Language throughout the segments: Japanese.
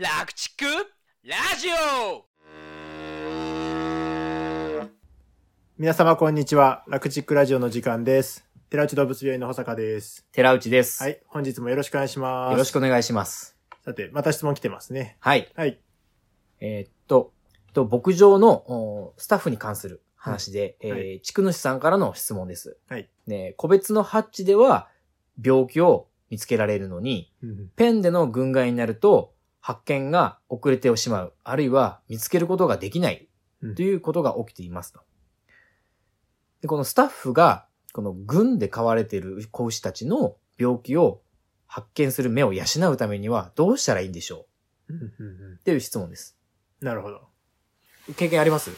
楽畜ラジオ皆様こんにちは。楽チックラジオの時間です。寺内動物病院の保坂です。寺内です。はい。本日もよろしくお願いします。よろしくお願いします。さて、また質問来てますね。はい。はい。えーっと、と牧場のおスタッフに関する話で、はいはえー、地主さんからの質問です。はい。ね、個別のハッチでは病気を見つけられるのに、うんペンでの群害になると発見が遅れてしまう、あるいは見つけることができないうんということが起きていますと。でこのスタッフが、この群で飼われている子牛たちの病気を発見する目を養うためにはどうしたらいいんでしょう？っていう質問です。なるほど。経験あります？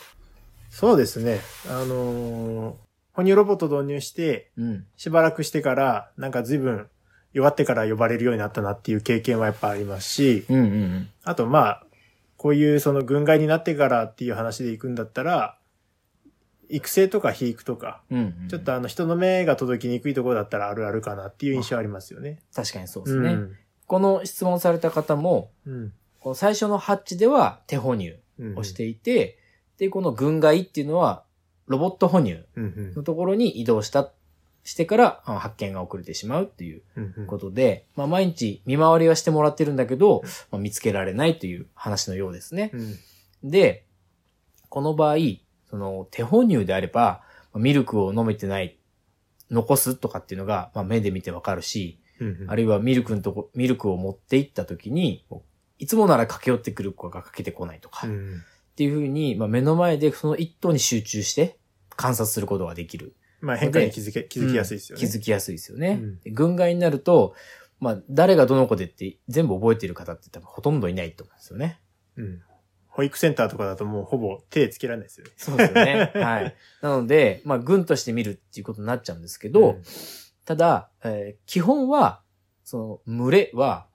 そうですね。あのー、哺乳ロボット導入して、うん。しばらくしてから、なんか随分弱ってから呼ばれるようになったなっていう経験はやっぱありますし、うんうんうん。あとまあ、こういうその群害になってからっていう話で行くんだったら、育成とか肥育とか、うんうん、ちょっとあの人の目が届きにくいところだったらあるあるかなっていう印象ありますよね。確かにそうですね。うんこの質問された方も、うん。この最初のハッチでは手哺乳うんをしていて、で、この群害っていうのはロボット哺乳うんのところに移動した、してから発見が遅れてしまうっていううんうん。ことで、まあ毎日見回りはしてもらってるんだけど、まあ、見つけられないという話のようですね。うん。で、この場合、その手哺乳であれば、まあミルクを飲めてない、残すとかっていうのが、まあ、目で見てわかるし、うんあるいはミルクのとこ、ミルクを持って行った時に、いつもなら駆け寄ってくる子が駆けてこないとか、っうん。ていうふうに、まあ、目の前でその一頭に集中して観察することができる。まあ変化に気づけ、気づきやすいですよね。気づきやすいですよね。うんで群害になると、まあ、誰がどの子でって全部覚えている方って多分ほとんどいないと思うんですよね。うん保育センターとかだともうほぼ手つけられないですよね。そうですよね。はい。なので、まあ、軍として見るっていうことになっちゃうんですけど、うんただ、えー基本は、その、群れは、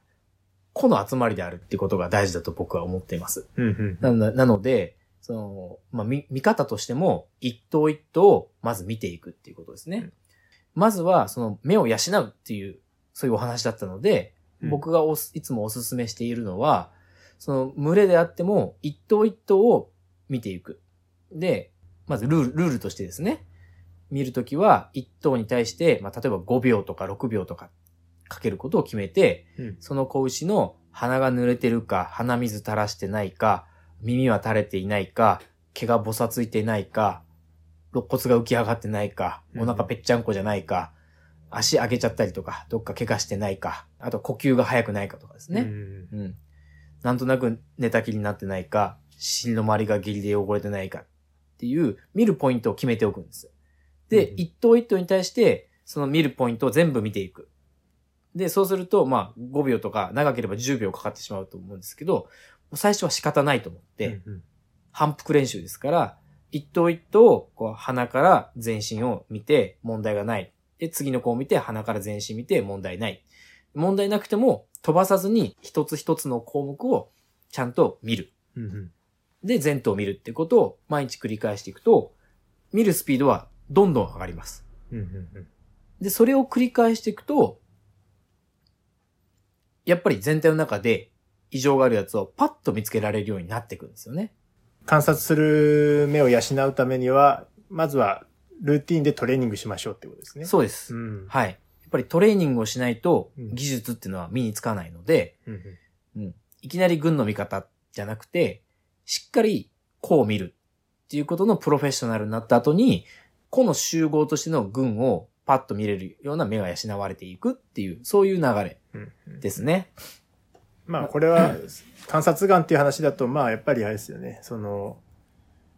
個の集まりであるっていうことが大事だと僕は思っています。うんうんなので、その、まあ、見、見方としても、一頭一頭をまず見ていくっていうことですね。うんまずは、その、目を養うっていう、そういうお話だったので、うん僕がおすいつもお勧めしているのは、その、群れであっても、一頭一頭を見ていく。で、まずルール、ルールとしてですね、見るときは、一頭に対して、まあ、例えば5秒とか6秒とかかけることを決めて、うんその子牛の鼻が濡れてるか、鼻水垂らしてないか、耳は垂れていないか、毛がぼさついていないか、肋骨が浮き上がってないか、うんお腹ぺっちゃんこじゃないか、足上げちゃったりとか、どっか怪我してないか、あと呼吸が速くないかとかですね。うんうん。なんとなく寝たきりになってないか、尻の周りが下痢で汚れてないかっていう見るポイントを決めておくんです。で、うん一頭一頭に対して、その見るポイントを全部見ていく。で、そうすると、まあ、5秒とか長ければ10秒かかってしまうと思うんですけど、最初は仕方ないと思って、うん反復練習ですから、一頭一頭、こう、鼻から全身を見て問題がない。で、次の子を見て鼻から全身見て問題ない。問題なくても飛ばさずに一つ一つの項目をちゃんと見る。うんうんで、全頭を見るってことを毎日繰り返していくと、見るスピードはどんどん上がります。うんうんで、それを繰り返していくと、やっぱり全体の中で異常があるやつをパッと見つけられるようになっていくんですよね。観察する目を養うためには、まずはルーティンでトレーニングしましょうってことですね。そうです。うん。はい。やっぱりトレーニングをしないとうん技術っていうのは身につかないので、うんうん、いきなり軍の見方じゃなくて、しっかり個を見るっていうことのプロフェッショナルになった後に、個の集合としての軍をパッと見れるような目が養われていくっていう、そういう流れうんうんですね。まあこれは観察眼っていう話だと、まあやっぱりあれですよね。その、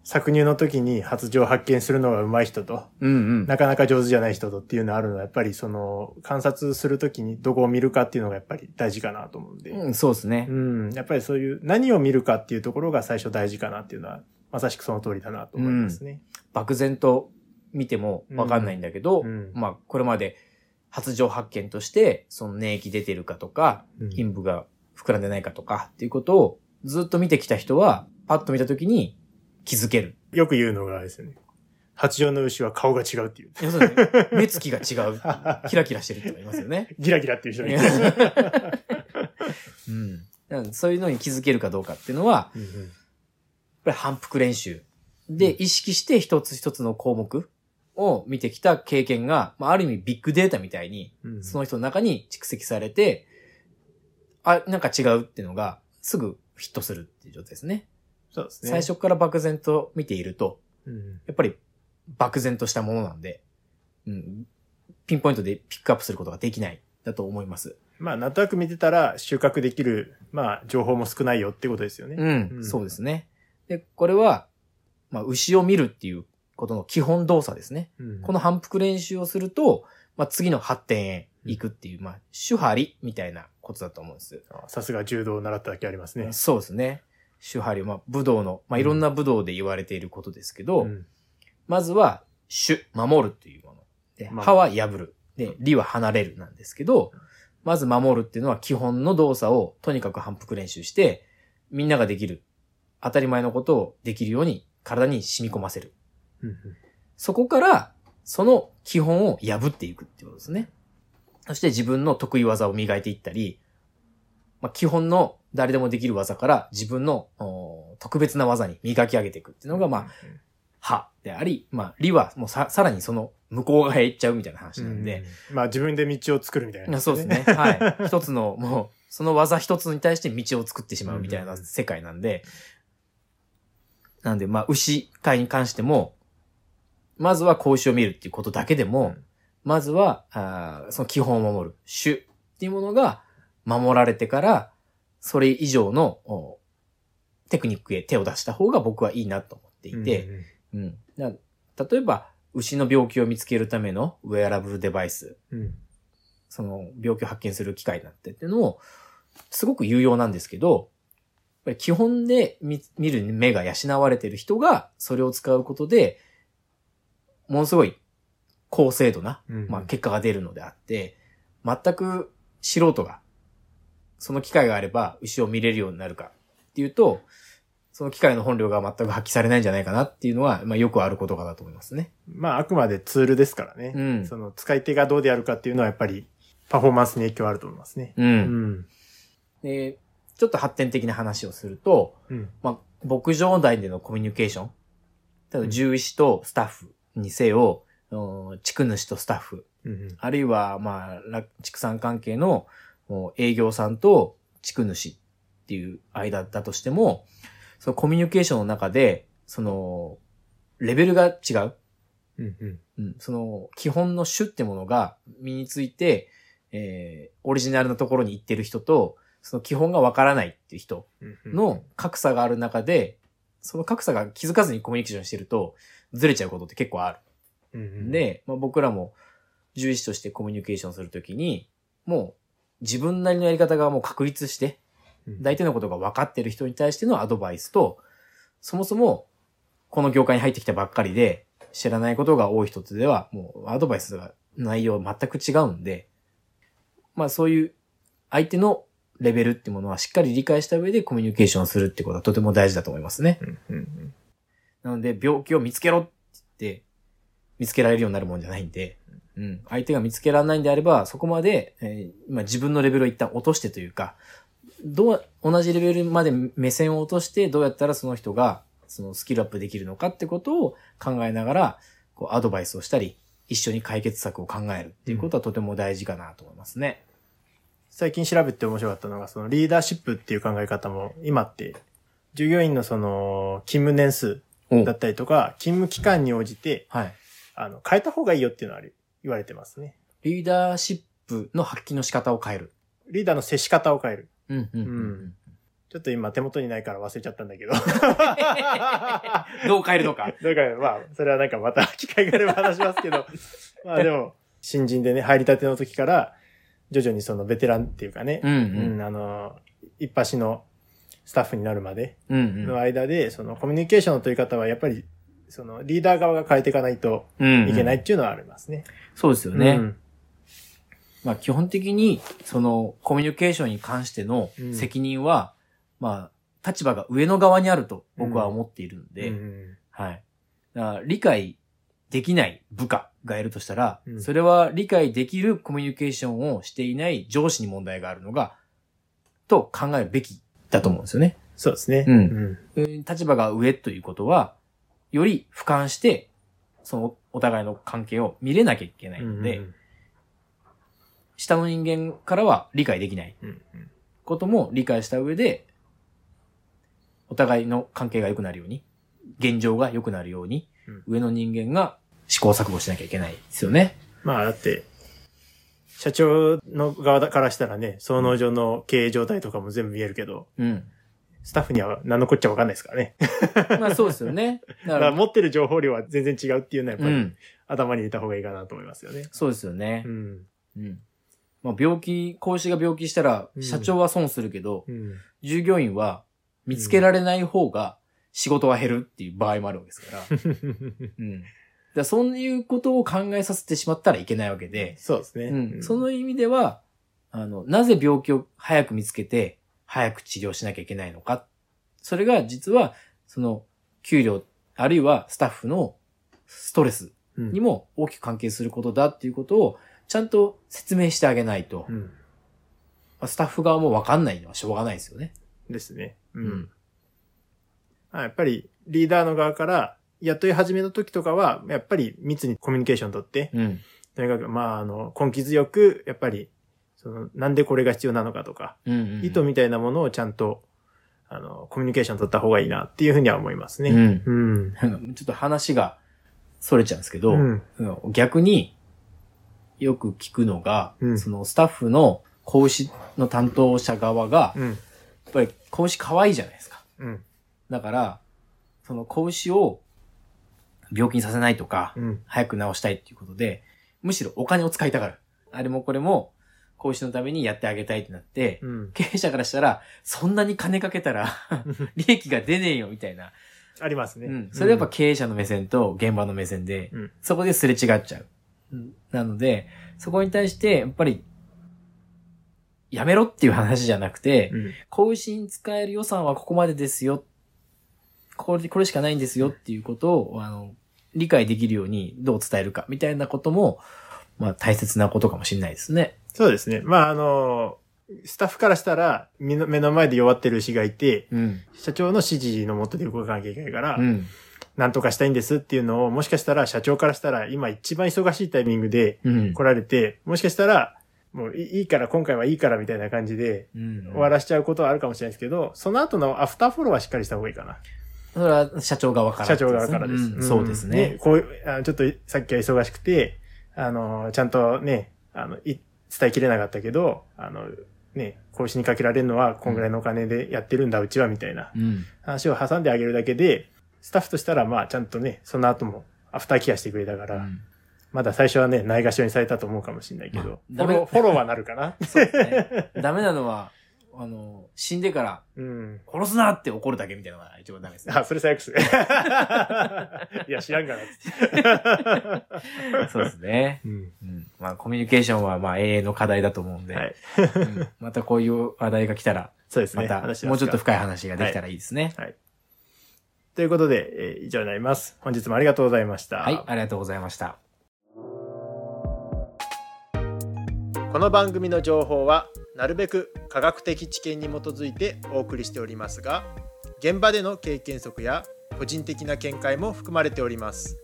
搾乳の時に発情を発見するのが上手い人と、うんうん。なかなか上手じゃない人とっていうのはあるのは、やっぱりその、観察する時にどこを見るかっていうのがやっぱり大事かなと思うんで。うん、そうですねう。ん。やっぱりそういう何を見るかっていうところが最初大事かなっていうのは、まさしくその通りだなと思いますね。漠然と見てもわかんないんだけど、うんまあ、これまで発情発見として、その粘液出てるかとか、うん陰部が膨らんでないかとかっていうことをずっと見てきた人は、パッと見たときに気づける。よく言うのがあれですよね。八丈の牛は顔が違うっていう。要するに 目つきが違う。キラキラしてるって言いますよね。ギラギラっていう人がいる。うん。うんそういうのに気づけるかどうかっていうのは、うんうんやっぱり反復練習で意識して一つ一つの項目を見てきた経験が、まあ、ある意味ビッグデータみたいに、うんその人の中に蓄積されて、あ、なんか違うっていうのが、すぐヒットするっていう状態ですね。そうですね。最初から漠然と見ていると、うん。やっぱり漠然としたものなんで、うん、ピンポイントでピックアップすることができない、だと思います。まあ、なんとなく見てたら収穫できる、まあ、情報も少ないよってことですよね。うん、うんそうですね。で、これは、まあ、牛を見るっていうことの基本動作ですね。うんこの反復練習をすると、まあ、次の発展へ行くっていう、まあ、手張りみたいなことだと思うんです。あさすが柔道を習っただけありますね。そうですね。手張り、まあ、武道の、まあ、いろんな武道で言われていることですけど、うんまずは、主、守るというもの。で、まあ歯は破る。で、理は離れるなんですけど、まず守るっていうのは基本の動作をとにかく反復練習して、みんなができる、当たり前のことをできるように体に染み込ませる。うんうんそこから、その基本を破っていくっていうことですね。そして自分の得意技を磨いていったり、まあ、基本の誰でもできる技から自分のお特別な技に磨き上げていくっていうのが、まあ、歯であり、まあ、理はもうさ、さらにその向こう側へ行っちゃうみたいな話なんで、うんまあ、自分で道を作るみたいな、そうですね。はい。一つの、もう、その技一つに対して道を作ってしまうみたいな世界なんで、なんで、まあ、牛飼いに関しても、まずは子牛を見るっていうことだけでも、うんまずは、あーその基本を守る、種っていうものが守られてから、それ以上のおテクニックへ手を出した方が僕はいいなと思っていて、うん。だ例えば、牛の病気を見つけるためのウェアラブルデバイス、うん。うんその病気を発見する機会だってっていうのも、すごく有用なんですけど、やっぱり基本で見見る目が養われている人がそれを使うことで、ものすごい高精度な、うんまあ、結果が出るのであって、全く素人が、その機会があれば牛を見れるようになるかっていうと、その機械の本領が全く発揮されないんじゃないかなっていうのは、まあよくあることかなと思いますね。まあ、あくまでツールですからね。うんその使い手がどうであるかっていうのはやっぱりパフォーマンスに影響あると思いますね。う。うんん。で、ちょっと発展的な話をすると、うん。まあ、牧場内でのコミュニケーション。例えば、獣医師とスタッフにせよ、うん地区主とスタッフ、うん。あるいは、まあ、ら畜産関係の営業さんと地区主っていう間だとしても、そのコミュニケーションの中で、その、レベルが違う。うん。うん。うん、その、基本の種ってものが身について、えー、オリジナルなところに行ってる人と、その基本がわからないっていう人うんの、格差がある中で、その格差が気づかずにコミュニケーションしてると、ずれちゃうことって結構ある。うんうん、で、まあ、僕らも獣医師としてコミュニケーションするときに、もう自分なりのやり方がもう確立して、うん大体のことが分かってる人に対してのアドバイスと、そもそもこの業界に入ってきたばっかりで知らないことが多い人とでは、もうアドバイスが内容全く違うんで、まあそういう相手のレベルっていうものはしっかり理解した上でコミュニケーションするってことはとても大事だと思いますね。うん。うん。なので、病気を見つけろって、見つけられるようになるもんじゃないんで、うん。相手が見つけられないんであれば、そこまで、えーまあ、自分のレベルを一旦落としてというか、どう、同じレベルまで目線を落として、どうやったらその人が、そのスキルアップできるのかってことを考えながら、こう、アドバイスをしたり、一緒に解決策を考えるっていうことはとても大事かなと思いますね。最近調べて面白かったのが、そのリーダーシップっていう考え方も今って、従業員のその勤務年数おだったりとか、勤務期間に応じて、はい。あの、変えた方がいいよっていうのは言われてますね。リーダーシップの発揮の仕方を変える。リーダーの接し方を変える。うん、うん、ううんん。ちょっと今手元にないから忘れちゃったんだけど。どう変えるのか。だからまあ、それはなんかまた機会があれば話しますけど、まあでも、新人でね、入りたての時から、徐々にそのベテランっていうかね、うん、う。うんん、あの、一発のスタッフになるまでうん、うん。の間で、そのコミュニケーションの取り方はやっぱり、そのリーダー側が変えていかないとうんいけないっていうのはありますね。そうですよね。うんまあ基本的に、そのコミュニケーションに関してのうん責任は、まあ、立場が上の側にあると僕は思っているので、うんはい。理解できない部下がいるとしたら、うんそれは理解できるコミュニケーションをしていない上司に問題があるのがと考えるべきだと思うんですよね。そうですね。うんうん。うん立場が上ということは、より俯瞰して、そのお互いの関係を見れなきゃいけないので、うん下の人間からは理解できないことも理解した上で、お互いの関係が良くなるように、現状が良くなるように、うん上の人間が試行錯誤しなきゃいけないですよね。まあだって、社長の側からしたらね、総農場の経営状態とかも全部見えるけど、うん。スタッフには何のこっちゃわかんないですからね。まあそうですよね。だだから持ってる情報量は全然違うっていうのはやっぱりうん。頭に入れた方がいいかなと思いますよね。そうですよねう。ん。うん。まあ病気、子牛が病気したら、うん社長は損するけど、うん。従業員は見つけられない方が仕事は減るっていう場合もあるわけですから。うん。だそういうことを考えさせてしまったらいけないわけで、そうですね。うん。その意味では、あの、なぜ病気を早く見つけて、早く治療しなきゃいけないのか。それが実は、その、給料、あるいはスタッフのストレスうんにも大きく関係することだっていうことを、ちゃんと説明してあげないと、うん。まあスタッフ側もわかんないのはしょうがないですよね。ですね。ううんん。あやっぱりリーダーの側から雇い始めの時とかは、やっぱり密にコミュニケーション取って、うん。とにかく、まあ、あの、根気強く、やっぱり、その、なんでこれが必要なのかとか、うん、うん。意図みたいなものをちゃんと、あの、コミュニケーション取った方がいいなっていうふうには思いますね。うん。うん。ちょっと話がそれちゃうんですけど、うん。うん逆によく聞くのが、うんそのスタッフの子牛の担当者側が、やうん。っぱり子牛可愛いじゃないですか。うん。だから、その子牛を病気にさせないとか、うん。早く治したいっていうことで、むしろお金を使いたがる。あれもこれも、子牛のためにやってあげたいってなって、うん。経営者からしたら、そんなに金かけたら、利益が出ねえよ、みたいな。ありますね。うん。それやっぱ経営者の目線と現場の目線で、うんそこですれ違っちゃう。うんなので、そこに対して、やっぱり、やめろっていう話じゃなくて、うん。子牛に使える予算はここまでですよ。これ、これしかないんですよっていうことを、あの、理解できるようにどう伝えるか、みたいなことも、まあ大切なことかもしれないですね。そうですね。まあ、あの、スタッフからしたら、目の目の前で弱ってる牛がいて、うん。社長の指示のもとで動かなきゃいけないから、うん。なんとかしたいんですっていうのを、もしかしたら社長からしたら、今一番忙しいタイミングでうん。来られて、もしかしたら、もういいから、今回はいいからみたいな感じで、うん。終わらしちゃうことはあるかもしれないですけど、その後のアフターフォローはしっかりした方がいいかな。それは社長側から、社長側からです。うんんそうですね。こういうあちょっとさっきは忙しくて、あの、ちゃんとね、あの、い伝えきれなかったけど、あの、ね、講師にかけられるのはこんぐらいのお金でやってるんだ、うちは、みたいなうん。話を挟んであげるだけで、スタッフとしたら、まあ、ちゃんとね、その後もアフターケアしてくれたから、うんまだ最初はね、ないがしろにされたと思うかもしれないけど、フまあォロー、フォローはなるかな。そうですね。ダメなのは、あの、死んでからうん。殺すなって怒るだけみたいなのが一番ダメですね。あ、それ最悪っすね。いや、知らんがなっつって。そうですね。うん。うん。まあ、コミュニケーションはまあ永遠の課題だと思うんで、はい。うんまたこういう話題が来たら、そうですね。またもうちょっと深い話ができたらいいですね。ということで、えー以上になります。本日もありがとうございました。はい、ありがとうございました。この番組の情報はなるべく科学的知見に基づいてお送りしておりますが現場での経験則や個人的な見解も含まれております。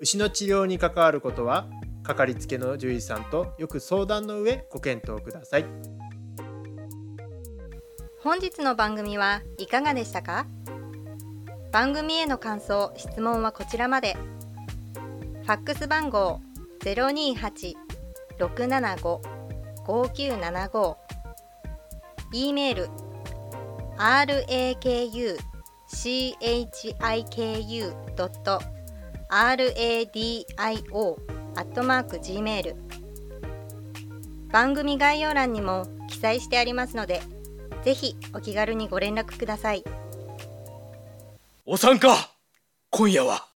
牛の治療に関わることはかかりつけの獣医さんとよく相談の上ご検討ください。本日の番組はいかがでしたか？番組への感想・質問はこちらまで。ファックス番号028-675 5975 e メール。Rakuchiku.radio アットマーク gmail 番組概要欄にも記載してありますのでぜひお気軽にご連絡ください。お参加今夜は。